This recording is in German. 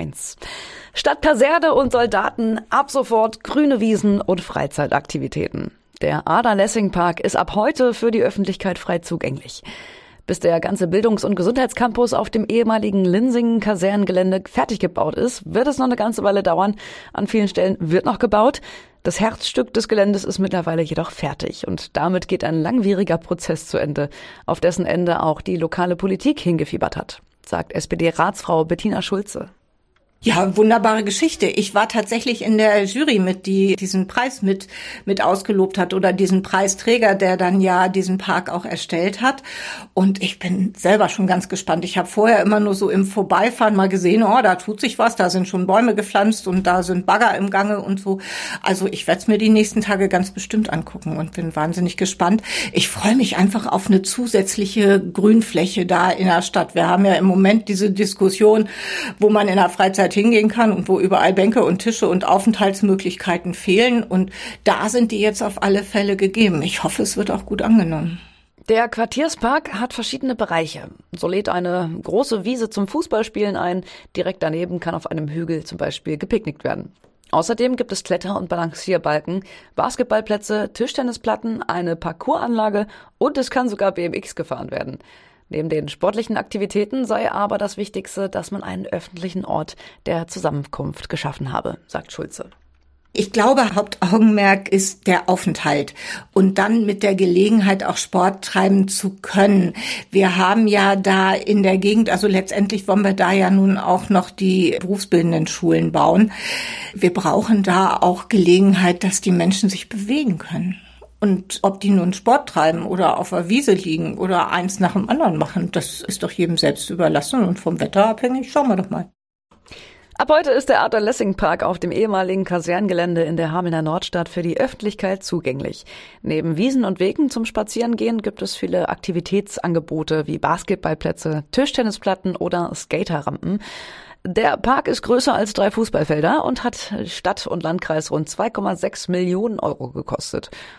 1. Statt Kaserne und Soldaten ab sofort grüne Wiesen und Freizeitaktivitäten. Der Ada-Lessing-Park ist ab heute für die Öffentlichkeit frei zugänglich. Bis der ganze Bildungs- und Gesundheitscampus auf dem ehemaligen Linsingen-Kasernengelände fertig gebaut ist, wird es noch eine ganze Weile dauern. An vielen Stellen wird noch gebaut. Das Herzstück des Geländes ist mittlerweile jedoch fertig und damit geht ein langwieriger Prozess zu Ende, auf dessen Ende auch die lokale Politik hingefiebert hat, sagt SPD-Ratsfrau Bettina Schulze. Ja, wunderbare Geschichte. Ich war tatsächlich in der Jury mit, die diesen Preis mit, mit ausgelobt hat oder diesen Preisträger, der dann ja diesen Park auch erstellt hat. Und ich bin selber schon ganz gespannt. Ich habe vorher immer nur so im Vorbeifahren mal gesehen, oh, da tut sich was, da sind schon Bäume gepflanzt und da sind Bagger im Gange und so. Also ich werde es mir die nächsten Tage ganz bestimmt angucken und bin wahnsinnig gespannt. Ich freue mich einfach auf eine zusätzliche Grünfläche da in der Stadt. Wir haben ja im Moment diese Diskussion, wo man in der Freizeit jederzeit hingehen kann und wo überall Bänke und Tische und Aufenthaltsmöglichkeiten fehlen. Und da sind die jetzt auf alle Fälle gegeben. Ich hoffe, es wird auch gut angenommen. Der Quartierspark hat verschiedene Bereiche. So lädt eine große Wiese zum Fußballspielen ein. Direkt daneben kann auf einem Hügel zum Beispiel gepicknickt werden. Außerdem gibt es Kletter- und Balancierbalken, Basketballplätze, Tischtennisplatten, eine Parcoursanlage und es kann sogar BMX gefahren werden. Neben den sportlichen Aktivitäten sei aber das Wichtigste, dass man einen öffentlichen Ort der Zusammenkunft geschaffen habe, sagt Schulze. Ich glaube, Hauptaugenmerk ist der Aufenthalt und dann mit der Gelegenheit auch Sport treiben zu können. Wir haben ja da in der Gegend, also letztendlich wollen wir da ja nun auch noch die berufsbildenden Schulen bauen. Wir brauchen da auch Gelegenheit, dass die Menschen sich bewegen können. Und ob die nun Sport treiben oder auf der Wiese liegen oder eins nach dem anderen machen, das ist doch jedem selbst überlassen und vom Wetter abhängig. Schauen wir doch mal. Ab heute ist der Adler Lessing Park auf dem ehemaligen Kaserngelände in der Hamelner Nordstadt für die Öffentlichkeit zugänglich. Neben Wiesen und Wegen zum Spazierengehen gibt es viele Aktivitätsangebote wie Basketballplätze, Tischtennisplatten oder Skaterrampen. Der Park ist größer als drei Fußballfelder und hat Stadt und Landkreis rund 2,6 Millionen Euro gekostet.